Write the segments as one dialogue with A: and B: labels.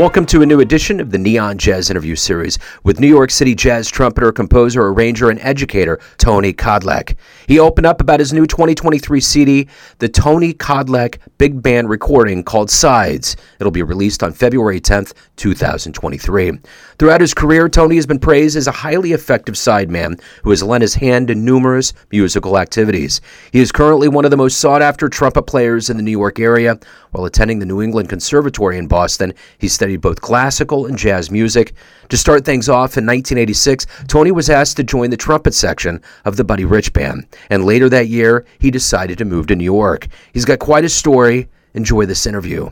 A: Welcome to a new edition of the Neon Jazz Interview Series with New York City jazz trumpeter, composer, arranger, and educator Tony Kadleck. He opened up about his new 2023 CD, the Tony Kadleck Big Band recording called Sides. It'll be released on February 10th, 2023. Throughout his career, Tony has been praised as a highly effective sideman who has lent his hand to numerous musical activities. He is currently one of the most sought after trumpet players in the New York area. While attending the New England Conservatory in Boston, he studied both classical and jazz music. To start things off in 1986, Tony was asked to join the trumpet section of the Buddy Rich Band, and later that year, he decided to move to New York. He's got quite a story. Enjoy this interview.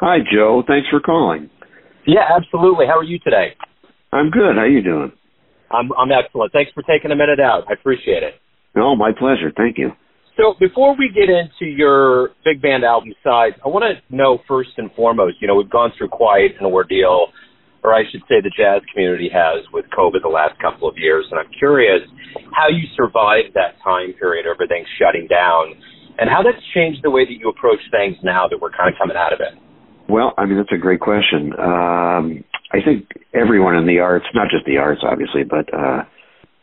B: Hi, Joe. Thanks for calling.
C: Yeah, absolutely. How are you today?
B: I'm good. How are you doing?
C: I'm I'm excellent. Thanks for taking a minute out. I appreciate it.
B: No, my pleasure. Thank you.
C: So before we get into your big band album Sides, I want to know first and foremost, you know, we've gone through quite an ordeal, or I should say the jazz community has with COVID the last couple of years, and I'm curious how you survived that time period, everything shutting down, and how that's changed the way that you approach things now that we're kind of coming out of it.
B: Well, I mean, that's a great question. Um, I think everyone in the arts, not just the arts, obviously, but uh,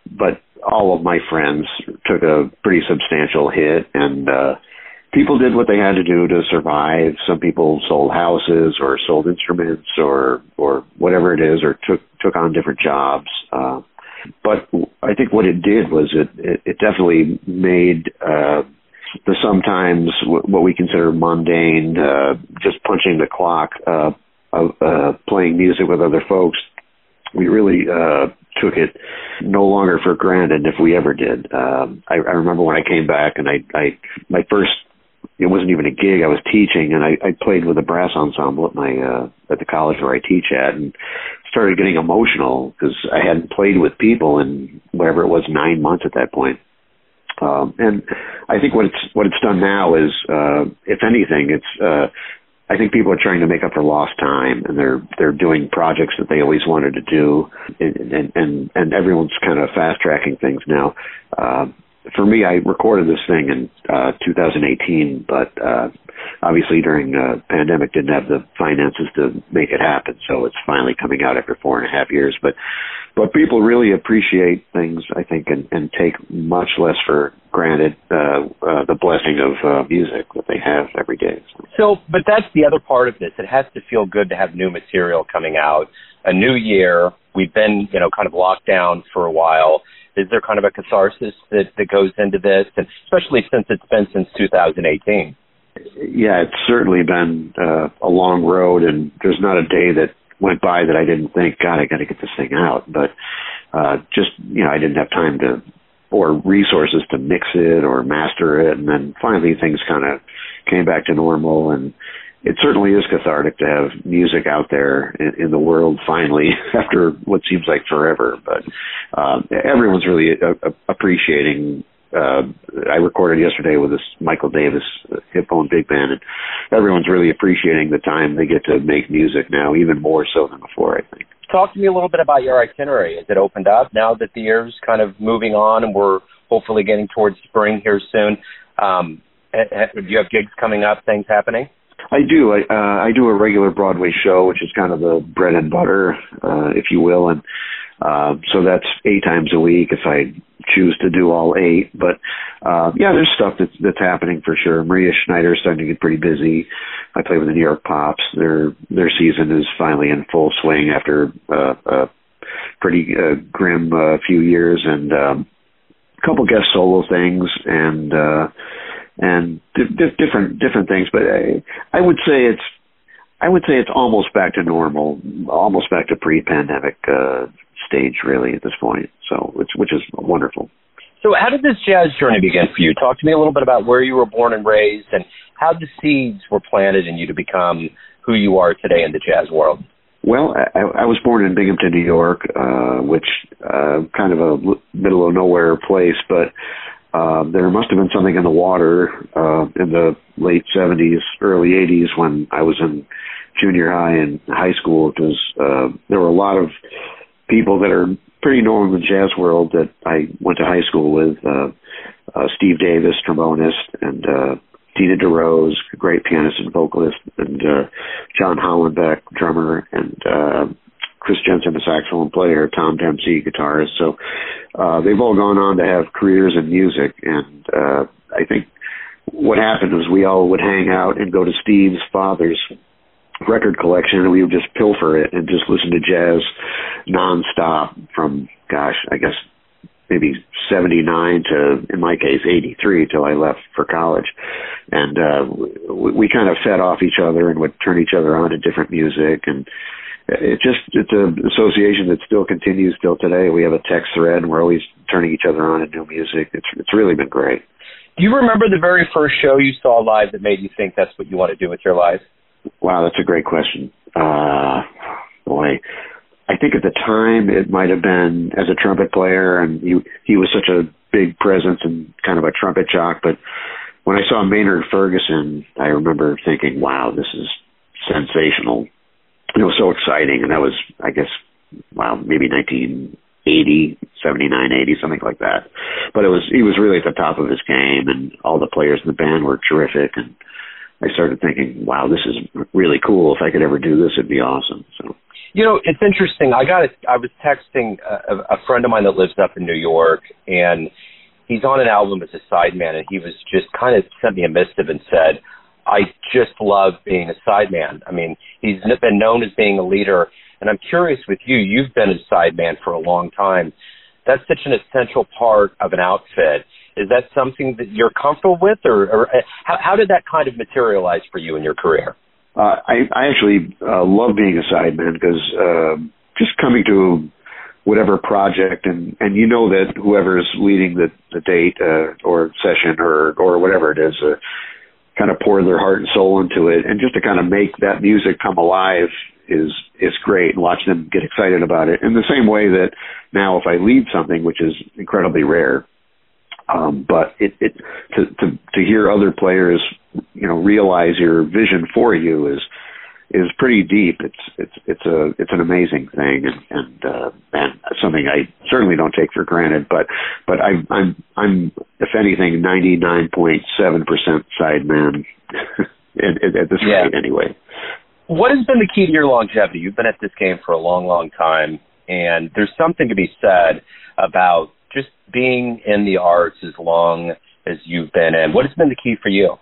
B: but all of my friends took a pretty substantial hit and uh people did what they had to do to survive. Some people sold houses or sold instruments or or whatever it is or took took on different jobs uh but i think what it did was it it, it definitely made uh the sometimes what we consider mundane uh just punching the clock uh of uh playing music with other folks we really uh took it no longer for granted if we ever did. Um, I, I remember when I came back and I, I, my first, it wasn't even a gig. I was teaching and I, I played with a brass ensemble at my, uh, at the college where I teach at and started getting emotional because I hadn't played with people in whatever it was, nine months at that point. Um, and I think what it's, what it's done now is, uh, if anything, it's, uh, I think people are trying to make up for lost time, and they're they're doing projects that they always wanted to do, and and and everyone's kind of fast tracking things now. Uh, for me, I recorded this thing in uh, 2018, but uh, obviously during the pandemic didn't have the finances to make it happen. So it's finally coming out after four and a half years. But but people really appreciate things, I think, and, and take much less for granted uh, uh, the blessing of uh, music that they have every day.
C: So, but that's the other part of this. It has to feel good to have new material coming out. A new year. We've been, you know, kind of locked down for a while. Is there kind of a catharsis that, that goes into this, and especially since it's been since 2018?
B: Yeah, it's certainly been uh, a long road, and there's not a day that went by that I didn't think, God, I got to get this thing out. But uh, just you know, I didn't have time to or resources to mix it or master it, and then finally things kind of came back to normal and it certainly is cathartic to have music out there in, in the world finally after what seems like forever. But um, everyone's really uh, appreciating uh, I recorded yesterday with this Michael Davis hip bone big band, and everyone's really appreciating the time they get to make music now, even more so than before. I think.
C: Talk to me a little bit about your itinerary. Is it opened up now that the year's kind of moving on, and we're hopefully getting towards spring here soon? Um, do you have gigs coming up? Things happening?
B: I do. I uh, I do a regular Broadway show, which is kind of the bread and butter, uh, if you will, and uh, so that's eight times a week if I choose to do all eight. But uh, yeah, there's stuff that's that's happening for sure. Maria Schneider is starting to get pretty busy. I play with the New York Pops. Their their season is finally in full swing after uh, a pretty uh, grim uh, few years and um, a couple guest solo things and uh, and di- di- different different things. But I, I would say it's I would say it's almost back to normal, almost back to pre-pandemic uh, stage, really, at this point. So, which which is wonderful.
C: So, how did this jazz journey begin for you? Talk to me a little bit about where you were born and raised, and how the seeds were planted in you to become who you are today in the jazz world.
B: Well, I, I was born in Binghamton, New York, uh, which uh, kind of a middle of nowhere place, but uh, there must have been something in the water uh, in the late 70s, early 80s when I was in junior high and high school because uh, there were a lot of people that are pretty known in the jazz world that I went to high school with. Uh, uh, Steve Davis, trombonist, and uh, Tina DeRose, great pianist and vocalist, and uh, John Hollenbeck, drummer, and uh, Chris Jensen, a saxophone player, Tom Dempsey, guitarist. So uh, they've all gone on to have careers in music, and uh, I think what happened was we all would hang out and go to Steve's father's record collection and we would just pilfer it and just listen to jazz nonstop from gosh, I guess maybe 79 to in my case 83 till I left for college. And uh we, we kind of fed off each other and would turn each other on to different music. And it just it's an association that still continues still today. We have a text thread and we're always turning each other on to new music. It's it's really been great.
C: Do you remember the very first show you saw live that made you think that's what you want to do with your life?
B: Wow, that's a great question. Uh, boy, I think at the time it might have been as a trumpet player, and he he was such a big presence and kind of a trumpet jock. But when I saw Maynard Ferguson, I remember thinking, "Wow, this is sensational." It was so exciting, and that was, I guess, wow, maybe 19 80, 79, 80, something like that. But it was he was really at the top of his game, and all the players in the band were terrific. And I started thinking, wow, this is really cool. If I could ever do this, it'd be awesome. So.
C: You know, it's interesting. I got. A, I was texting a, a friend of mine that lives up in New York, and he's on an album as a sideman, and he was just kind of sent me a missive and said, "I just love being a sideman." I mean, he's been known as being a leader, and I'm curious with you, you've been a sideman for a long time. That's such an essential part of an outfit. Is that something that you're comfortable with, or, or how, how did that kind of materialize for you in your career?
B: Uh, I, I actually uh, love being a sideman because uh, just coming to whatever project and and you know that whoever is leading the the date uh, or session or or whatever it is uh, kind of pour their heart and soul into it and just to kind of make that music come alive is is great and watch them get excited about it in the same way that now if I lead something which is incredibly rare um but it it to to to hear other players you know realize your vision for you is is pretty deep it's it's it's a it's an amazing thing and and uh and something I certainly don't take for granted but but I I'm I'm if anything 99.7% side man at, at this yeah. rate anyway
C: what has been the key to your longevity? You've been at this game for a long, long time, and there's something to be said about just being in the arts as long as you've been in. What has been the key for you?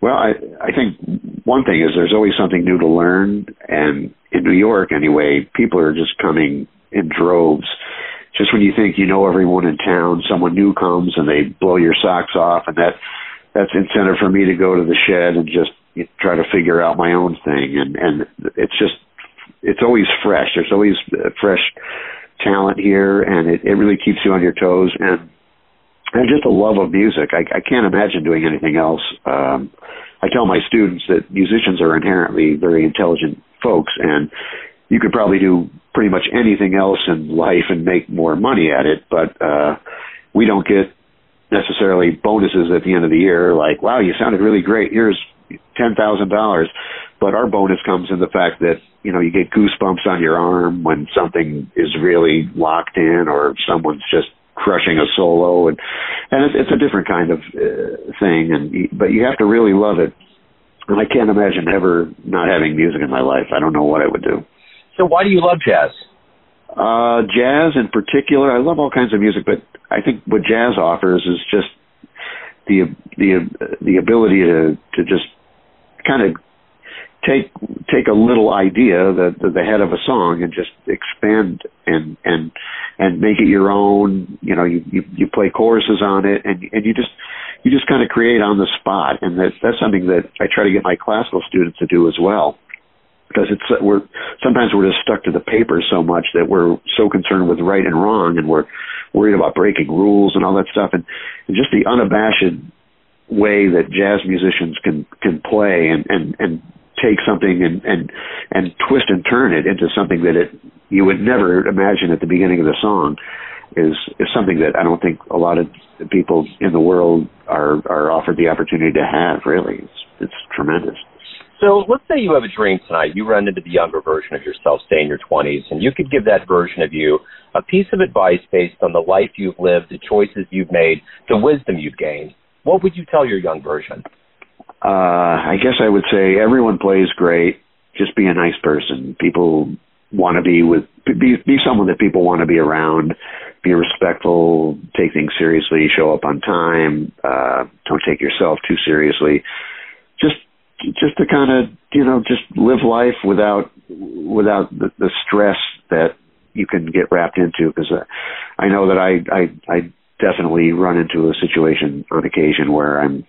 B: Well, I I think one thing is there's always something new to learn, and in New York anyway, people are just coming in droves. Just when you think you know everyone in town, someone new comes and they blow your socks off, and that that's incentive for me to go to the shed and just try to figure out my own thing and and it's just it's always fresh there's always uh, fresh talent here and it, it really keeps you on your toes and and just a love of music. I i can't imagine doing anything else. Um i tell my students that musicians are inherently very intelligent folks and you could probably do pretty much anything else in life and make more money at it but uh we don't get necessarily bonuses at the end of the year like wow you sounded really great. Here's ten thousand dollars. But our bonus comes in the fact that you know you get goosebumps on your arm when something is really locked in, or someone's just crushing a solo, and and it's, it's a different kind of uh, thing. And but you have to really love it. And I can't imagine ever not having music in my life. I don't know what I would do.
C: So why do you love jazz?
B: Uh, jazz in particular, I love all kinds of music, but I think what jazz offers is just the the the ability to to just kind of take take a little idea the, the the head of a song and just expand and and and make it your own. You know you you, you play choruses on it and and you just you just kind of create on the spot. And that that's something that I try to get my classical students to do as well. Because it's we're sometimes we're just stuck to the paper so much that we're so concerned with right and wrong and we're worried about breaking rules and all that stuff. And, and just the unabashed way that jazz musicians can can play and and and take something and and and twist and turn it into something that it you would never imagine at the beginning of the song is is something that I don't think a lot of people in the world are are offered the opportunity to have. Really, it's it's tremendous.
C: So let's say you have a dream tonight. You run into the younger version of yourself, say in your 20s, and you could give that version of you a piece of advice based on the life you've lived, the choices you've made, the wisdom you've gained what would you tell your young version?
B: Uh, I guess I would say everyone plays great. Just be a nice person. People want to be with be be someone that people want to be around. Be respectful. Take things seriously. Show up on time. Uh, don't take yourself too seriously. Just just to kind of you know just live life without without the, the stress that you can get wrapped into because uh, I know that I I I definitely run into a situation on occasion where I'm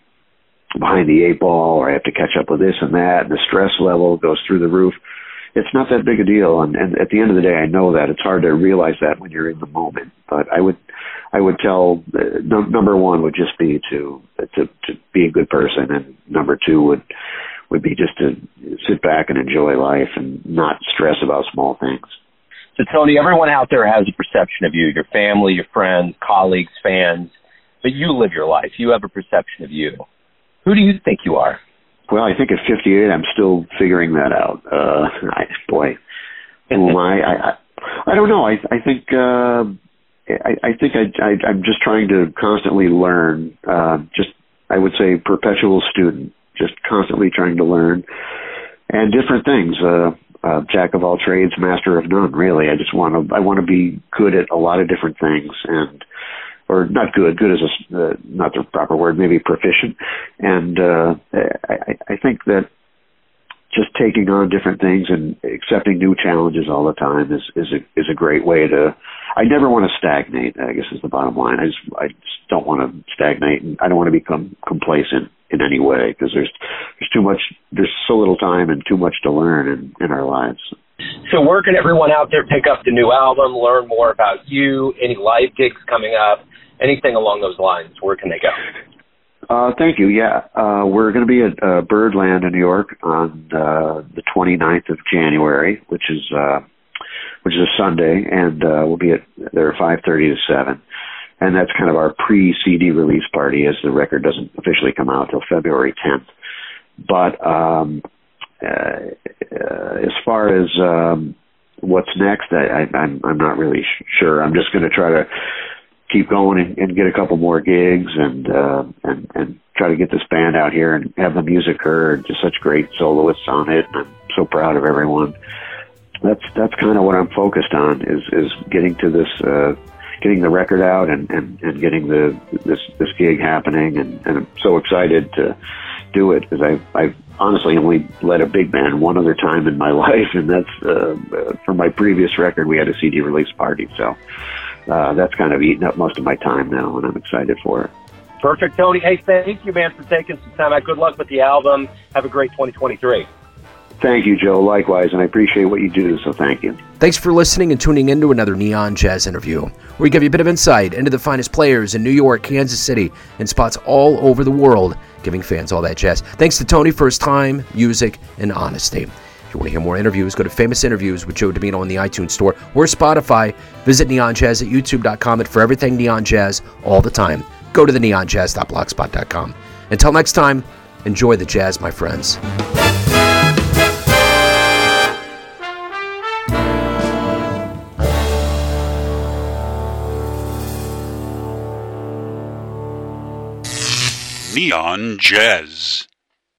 B: behind the eight ball or I have to catch up with this and that and the stress level goes through the roof. It's not that big a deal and, and at the end of the day I know that it's hard to realize that when you're in the moment. But I would I would tell uh, no, number one would just be to to to be a good person and number two would would be just to sit back and enjoy life and not stress about small things.
C: So, Tony, everyone out there has a perception of you your family, your friends, colleagues, fans, but you live your life. You have a perception of you. Who do you think you are?
B: Well, I think at 58, I'm still figuring that out. Uh, I, boy, am I? I, I? I don't know. I, I think, uh, I, I think I, I, I'm just trying to constantly learn. Uh, just, I would say, perpetual student. Just constantly trying to learn, and different things. Uh, uh, jack of all trades, master of none. Really, I just want to. I want to be good at a lot of different things, and or not good. Good is a, uh, not the proper word. Maybe proficient. And uh, I, I think that just taking on different things and accepting new challenges all the time is is a is a great way to. I never want to stagnate. I guess is the bottom line. I just I just don't want to stagnate, and I don't want to become complacent in any way because there's there's too much. There's so little time and too much to learn in in our lives.
C: So where can everyone out there pick up the new album, learn more about you, any live gigs coming up, anything along those lines? Where can they go?
B: Uh, thank you. Yeah, uh, we're going to be at uh, Birdland in New York on uh, the 29th of January, which is uh, which is a Sunday, and uh, we'll be at there 5:30 to 7, and that's kind of our pre-CD release party, as the record doesn't officially come out till February 10th. But um, uh, uh, as far as um, what's next, I, I, I'm I'm not really sh- sure. I'm just going to try to keep going and, and get a couple more gigs and uh, and and try to get this band out here and have the music heard. Just such great soloists on it. And I'm so proud of everyone. That's that's kind of what I'm focused on is is getting to this. Uh, getting the record out and, and, and getting the this this gig happening and, and I'm so excited to do it because I I honestly only led a big band one other time in my life and that's uh, for my previous record we had a CD release party so uh, that's kind of eaten up most of my time now, and I'm excited for it.
C: Perfect, Tony. Hey, thank you, man, for taking some time out. Good luck with the album. Have a great 2023.
B: Thank you, Joe. Likewise, and I appreciate what you do, so thank you.
A: Thanks for listening and tuning in to another Neon Jazz interview, where we give you a bit of insight into the finest players in New York, Kansas City, and spots all over the world, giving fans all that jazz. Thanks to Tony for his time, music, and honesty. If you want to hear more interviews, go to Famous Interviews with Joe Dimino on the iTunes Store or Spotify. Visit Neon Jazz at youtube.com and for everything Neon Jazz all the time. Go to the neonjazz.blogspot.com. Until next time, enjoy the jazz, my friends.
D: Neon Jazz.